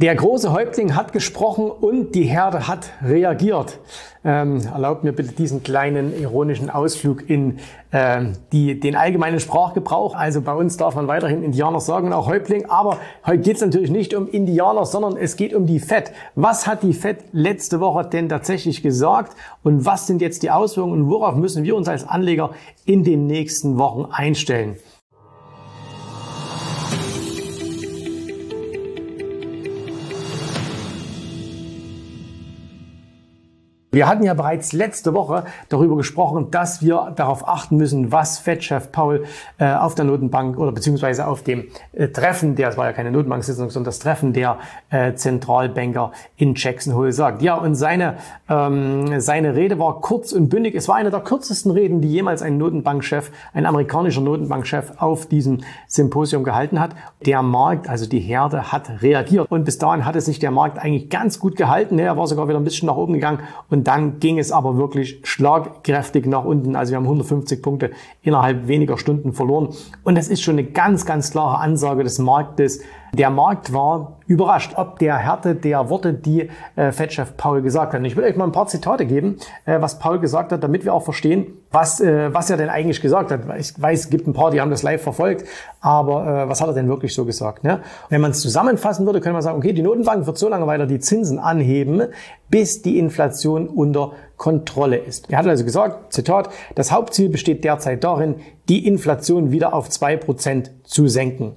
Der große Häuptling hat gesprochen und die Herde hat reagiert. Ähm, erlaubt mir bitte diesen kleinen ironischen Ausflug in äh, die, den allgemeinen Sprachgebrauch. Also bei uns darf man weiterhin Indianer sagen und auch Häuptling. Aber heute geht es natürlich nicht um Indianer, sondern es geht um die FED. Was hat die FED letzte Woche denn tatsächlich gesagt? Und was sind jetzt die Auswirkungen und worauf müssen wir uns als Anleger in den nächsten Wochen einstellen? Wir hatten ja bereits letzte Woche darüber gesprochen, dass wir darauf achten müssen, was Fed-Chef Paul äh, auf der Notenbank oder beziehungsweise auf dem äh, Treffen, der, es war ja keine Notenbank-Sitzung, sondern das Treffen der äh, Zentralbanker in Jackson Hole sagt. Ja, und seine, ähm, seine Rede war kurz und bündig. Es war eine der kürzesten Reden, die jemals ein Notenbankchef, ein amerikanischer Notenbankchef auf diesem Symposium gehalten hat. Der Markt, also die Herde, hat reagiert. Und bis dahin hatte sich der Markt eigentlich ganz gut gehalten. Er war sogar wieder ein bisschen nach oben gegangen und und dann ging es aber wirklich schlagkräftig nach unten. Also wir haben 150 Punkte innerhalb weniger Stunden verloren. Und das ist schon eine ganz, ganz klare Ansage des Marktes. Der Markt war überrascht, ob der Härte der Worte, die äh, Fed-Chef Paul gesagt hat. Und ich will euch mal ein paar Zitate geben, äh, was Paul gesagt hat, damit wir auch verstehen, was, äh, was er denn eigentlich gesagt hat. Ich weiß, es gibt ein paar, die haben das live verfolgt, aber äh, was hat er denn wirklich so gesagt? Ne? Wenn man es zusammenfassen würde, könnte man sagen, okay, die Notenbank wird so lange weiter die Zinsen anheben, bis die Inflation unter Kontrolle ist. Er hat also gesagt, Zitat, das Hauptziel besteht derzeit darin, die Inflation wieder auf zwei Prozent zu senken.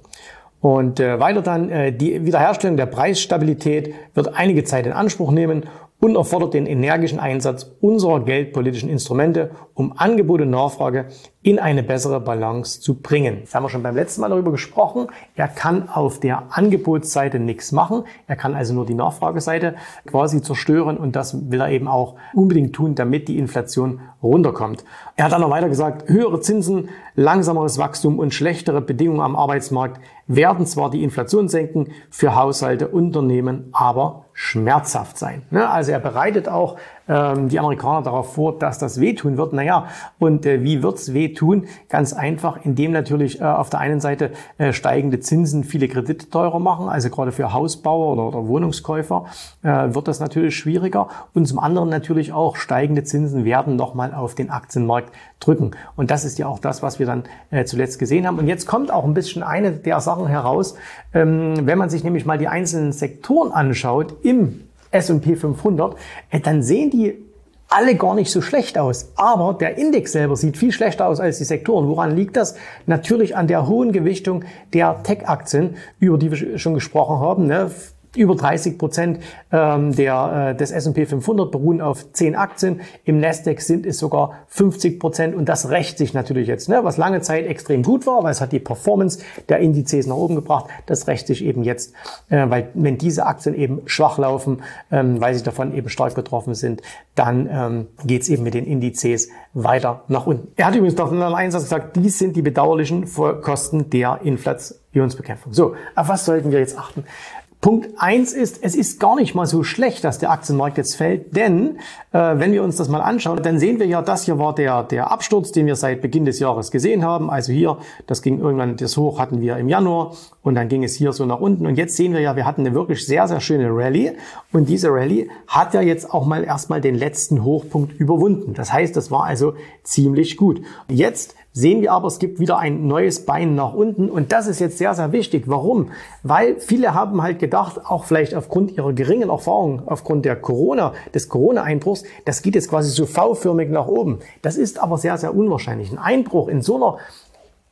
Und äh, weiter dann, äh, die Wiederherstellung der Preisstabilität wird einige Zeit in Anspruch nehmen und erfordert den energischen Einsatz unserer geldpolitischen Instrumente, um Angebot und Nachfrage in eine bessere Balance zu bringen. Das haben wir schon beim letzten Mal darüber gesprochen. Er kann auf der Angebotsseite nichts machen. Er kann also nur die Nachfrageseite quasi zerstören und das will er eben auch unbedingt tun, damit die Inflation runterkommt. Er hat dann noch weiter gesagt, höhere Zinsen, langsameres Wachstum und schlechtere Bedingungen am Arbeitsmarkt werden zwar die Inflation senken, für Haushalte, Unternehmen aber schmerzhaft sein. Ne? Also er bereitet auch ähm, die Amerikaner darauf vor, dass das wehtun wird. Naja, und äh, wie wird's wehtun? Ganz einfach, indem natürlich äh, auf der einen Seite äh, steigende Zinsen viele Kredite teurer machen, also gerade für Hausbauer oder, oder Wohnungskäufer äh, wird das natürlich schwieriger. Und zum anderen natürlich auch steigende Zinsen werden nochmal auf den Aktienmarkt drücken. Und das ist ja auch das, was wir dann äh, zuletzt gesehen haben. Und jetzt kommt auch ein bisschen eine der Sachen heraus, ähm, wenn man sich nämlich mal die einzelnen Sektoren anschaut im S&P 500, äh, dann sehen die alle gar nicht so schlecht aus. Aber der Index selber sieht viel schlechter aus als die Sektoren. Woran liegt das? Natürlich an der hohen Gewichtung der Tech-Aktien, über die wir schon gesprochen haben. Ne? Über 30 Prozent ähm, der, äh, des S&P 500 beruhen auf 10 Aktien. Im Nasdaq sind es sogar 50 Prozent und das rächt sich natürlich jetzt, ne? was lange Zeit extrem gut war, weil es hat die Performance der Indizes nach oben gebracht. Das rächt sich eben jetzt, äh, weil wenn diese Aktien eben schwach laufen, ähm, weil sie davon eben stark betroffen sind, dann ähm, geht es eben mit den Indizes weiter nach unten. Er hat übrigens noch in einem Einsatz gesagt, dies sind die bedauerlichen Kosten der Inflationsbekämpfung. So, auf was sollten wir jetzt achten? Punkt eins ist, es ist gar nicht mal so schlecht, dass der Aktienmarkt jetzt fällt, denn äh, wenn wir uns das mal anschauen, dann sehen wir ja, das hier war der, der Absturz, den wir seit Beginn des Jahres gesehen haben. Also hier, das ging irgendwann, das Hoch hatten wir im Januar und dann ging es hier so nach unten. Und jetzt sehen wir ja, wir hatten eine wirklich sehr, sehr schöne Rallye und diese Rallye hat ja jetzt auch mal erstmal den letzten Hochpunkt überwunden. Das heißt, das war also ziemlich gut. Jetzt sehen wir aber, es gibt wieder ein neues Bein nach unten und das ist jetzt sehr, sehr wichtig. Warum? Weil viele haben halt gedacht, auch vielleicht aufgrund ihrer geringen Erfahrung, aufgrund der Corona, des Corona-Einbruchs, das geht jetzt quasi so V-förmig nach oben. Das ist aber sehr, sehr unwahrscheinlich. Ein Einbruch in so einer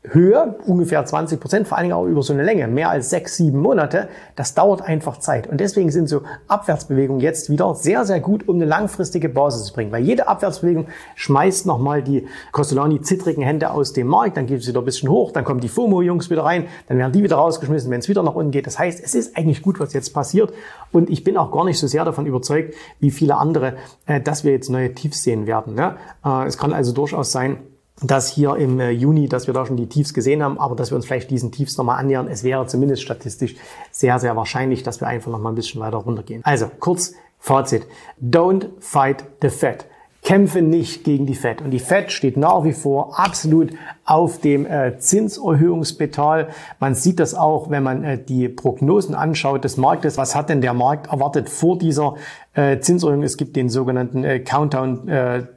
Höhe, ungefähr 20 Prozent, vor allen Dingen auch über so eine Länge, mehr als sechs, sieben Monate, das dauert einfach Zeit. Und deswegen sind so Abwärtsbewegungen jetzt wieder sehr, sehr gut, um eine langfristige Basis zu bringen. Weil jede Abwärtsbewegung schmeißt nochmal die Costolani zittrigen Hände aus dem Markt, dann geht es wieder ein bisschen hoch, dann kommen die FOMO-Jungs wieder rein, dann werden die wieder rausgeschmissen, wenn es wieder nach unten geht. Das heißt, es ist eigentlich gut, was jetzt passiert. Und ich bin auch gar nicht so sehr davon überzeugt, wie viele andere, äh, dass wir jetzt neue Tiefs sehen werden. Äh, es kann also durchaus sein, dass hier im äh, Juni, dass wir da schon die Tiefs gesehen haben, aber dass wir uns vielleicht diesen Tiefs nochmal annähern. Es wäre zumindest statistisch sehr, sehr wahrscheinlich, dass wir einfach nochmal ein bisschen weiter runtergehen. Also kurz Fazit. Don't fight the Fed. Kämpfe nicht gegen die Fed. Und die Fed steht nach wie vor absolut auf dem äh, Zinserhöhungspedal. Man sieht das auch, wenn man äh, die Prognosen anschaut des Marktes. Was hat denn der Markt erwartet vor dieser äh, Zinserhöhung? Es gibt den sogenannten Countdown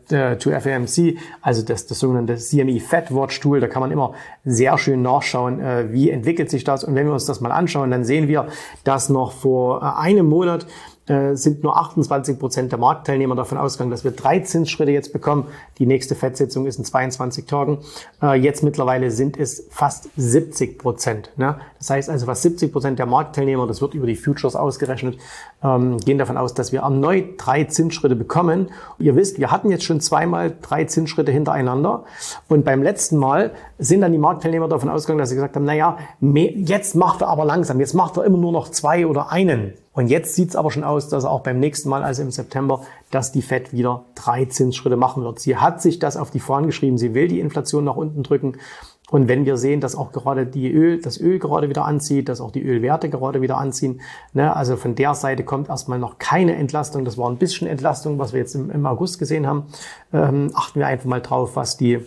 to FAMC, also das, das sogenannte CME Fed Watch Tool. Da kann man immer sehr schön nachschauen, wie entwickelt sich das. Und wenn wir uns das mal anschauen, dann sehen wir, dass noch vor einem Monat äh, sind nur 28 Prozent der Marktteilnehmer davon ausgegangen, dass wir drei Zinsschritte jetzt bekommen. Die nächste Fettsitzung ist in 22 Tagen. Äh, jetzt mittlerweile sind es fast 70 Prozent. Ne? Das heißt also fast 70 Prozent der Marktteilnehmer, das wird über die Futures ausgerechnet, ähm, gehen davon aus, dass wir erneut drei Zinsschritte bekommen. Ihr wisst, wir hatten jetzt schon zweimal drei Zinsschritte hintereinander. Und beim letzten Mal sind dann die Marktteilnehmer davon ausgegangen, dass sie gesagt haben, naja, jetzt macht er aber langsam, jetzt macht er immer nur noch zwei oder einen. Und jetzt sieht es aber schon aus, dass auch beim nächsten Mal, also im September, dass die Fed wieder drei Zinsschritte machen wird. Sie hat sich das auf die Fahnen geschrieben. Sie will die Inflation nach unten drücken. Und wenn wir sehen, dass auch gerade die Öl, das Öl gerade wieder anzieht, dass auch die Ölwerte gerade wieder anziehen, ne, also von der Seite kommt erstmal noch keine Entlastung. Das war ein bisschen Entlastung, was wir jetzt im, im August gesehen haben. Ähm, achten wir einfach mal drauf, was die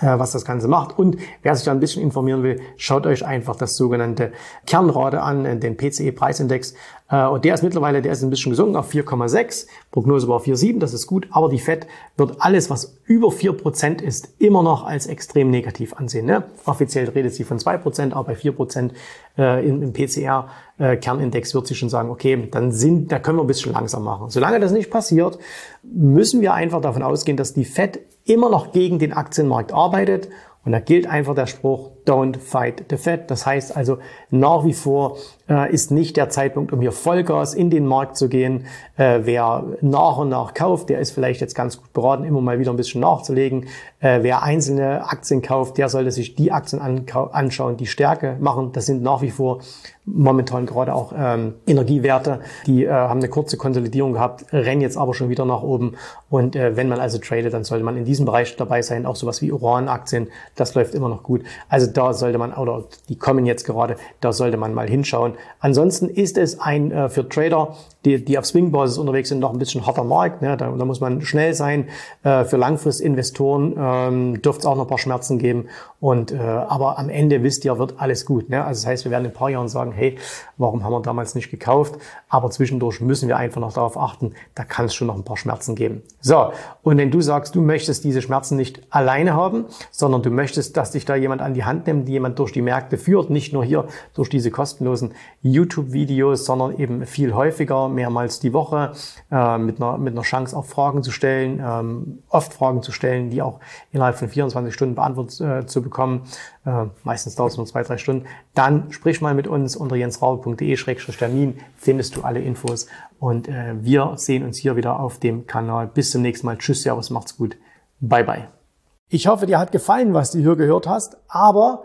äh, was das Ganze macht. Und wer sich da ein bisschen informieren will, schaut euch einfach das sogenannte Kernrate an, äh, den PCE-Preisindex. Äh, und der ist mittlerweile, der ist ein bisschen gesunken auf 4,6. Prognose war 4,7, das ist gut. Aber die FED wird alles, was über 4% ist, immer noch als extrem negativ ansehen. Ne? Offiziell redet sie von 2%, aber bei 4% äh, im, im PCR-Kernindex wird sie schon sagen, okay, dann sind, da können wir ein bisschen langsam machen. Solange das nicht passiert, müssen wir einfach davon ausgehen, dass die FED immer noch gegen den Aktienmarkt arbeitet. Und da gilt einfach der Spruch, don't fight the Fed. Das heißt also, nach wie vor äh, ist nicht der Zeitpunkt, um hier Vollgas in den Markt zu gehen. Äh, wer nach und nach kauft, der ist vielleicht jetzt ganz gut beraten, immer mal wieder ein bisschen nachzulegen. Äh, wer einzelne Aktien kauft, der sollte sich die Aktien anschauen, die Stärke machen. Das sind nach wie vor momentan gerade auch ähm, Energiewerte, die äh, haben eine kurze Konsolidierung gehabt, rennen jetzt aber schon wieder nach oben. Und äh, wenn man also tradet, dann sollte man in diesem Bereich dabei sein. Auch sowas wie Uran-Aktien, das läuft immer noch gut. Also da sollte man, oder die kommen jetzt gerade, da sollte man mal hinschauen. Ansonsten ist es ein äh, für Trader, die, die auf Swing-Basis unterwegs sind, noch ein bisschen harter Markt. Ne? Da, da muss man schnell sein. Äh, für Langfristinvestoren ähm, dürfte es auch noch ein paar Schmerzen geben. Und äh, aber am Ende wisst ihr, wird alles gut. Ne? Also das heißt, wir werden in ein paar Jahren sagen, hey, warum haben wir damals nicht gekauft? Aber zwischendurch müssen wir einfach noch darauf achten, da kann es schon noch ein paar Schmerzen geben. So, und wenn du sagst, du möchtest diese Schmerzen nicht alleine haben, sondern du möchtest, dass dich da jemand an die Hand nimmt, jemand durch die Märkte führt, nicht nur hier durch diese kostenlosen YouTube-Videos, sondern eben viel häufiger, mehrmals die Woche, äh, mit, einer, mit einer Chance auch Fragen zu stellen, ähm, oft Fragen zu stellen, die auch innerhalb von 24 Stunden beantwortet äh, zu bekommen. Äh, meistens dauert es nur zwei, drei Stunden. Dann sprich mal mit uns unter jensraube.de-termin, findest du alle Infos. Und äh, wir sehen uns hier wieder auf dem Kanal. Bis zum nächsten Mal. Tschüss, Servus, macht's gut. Bye, bye. Ich hoffe, dir hat gefallen, was du hier gehört hast, aber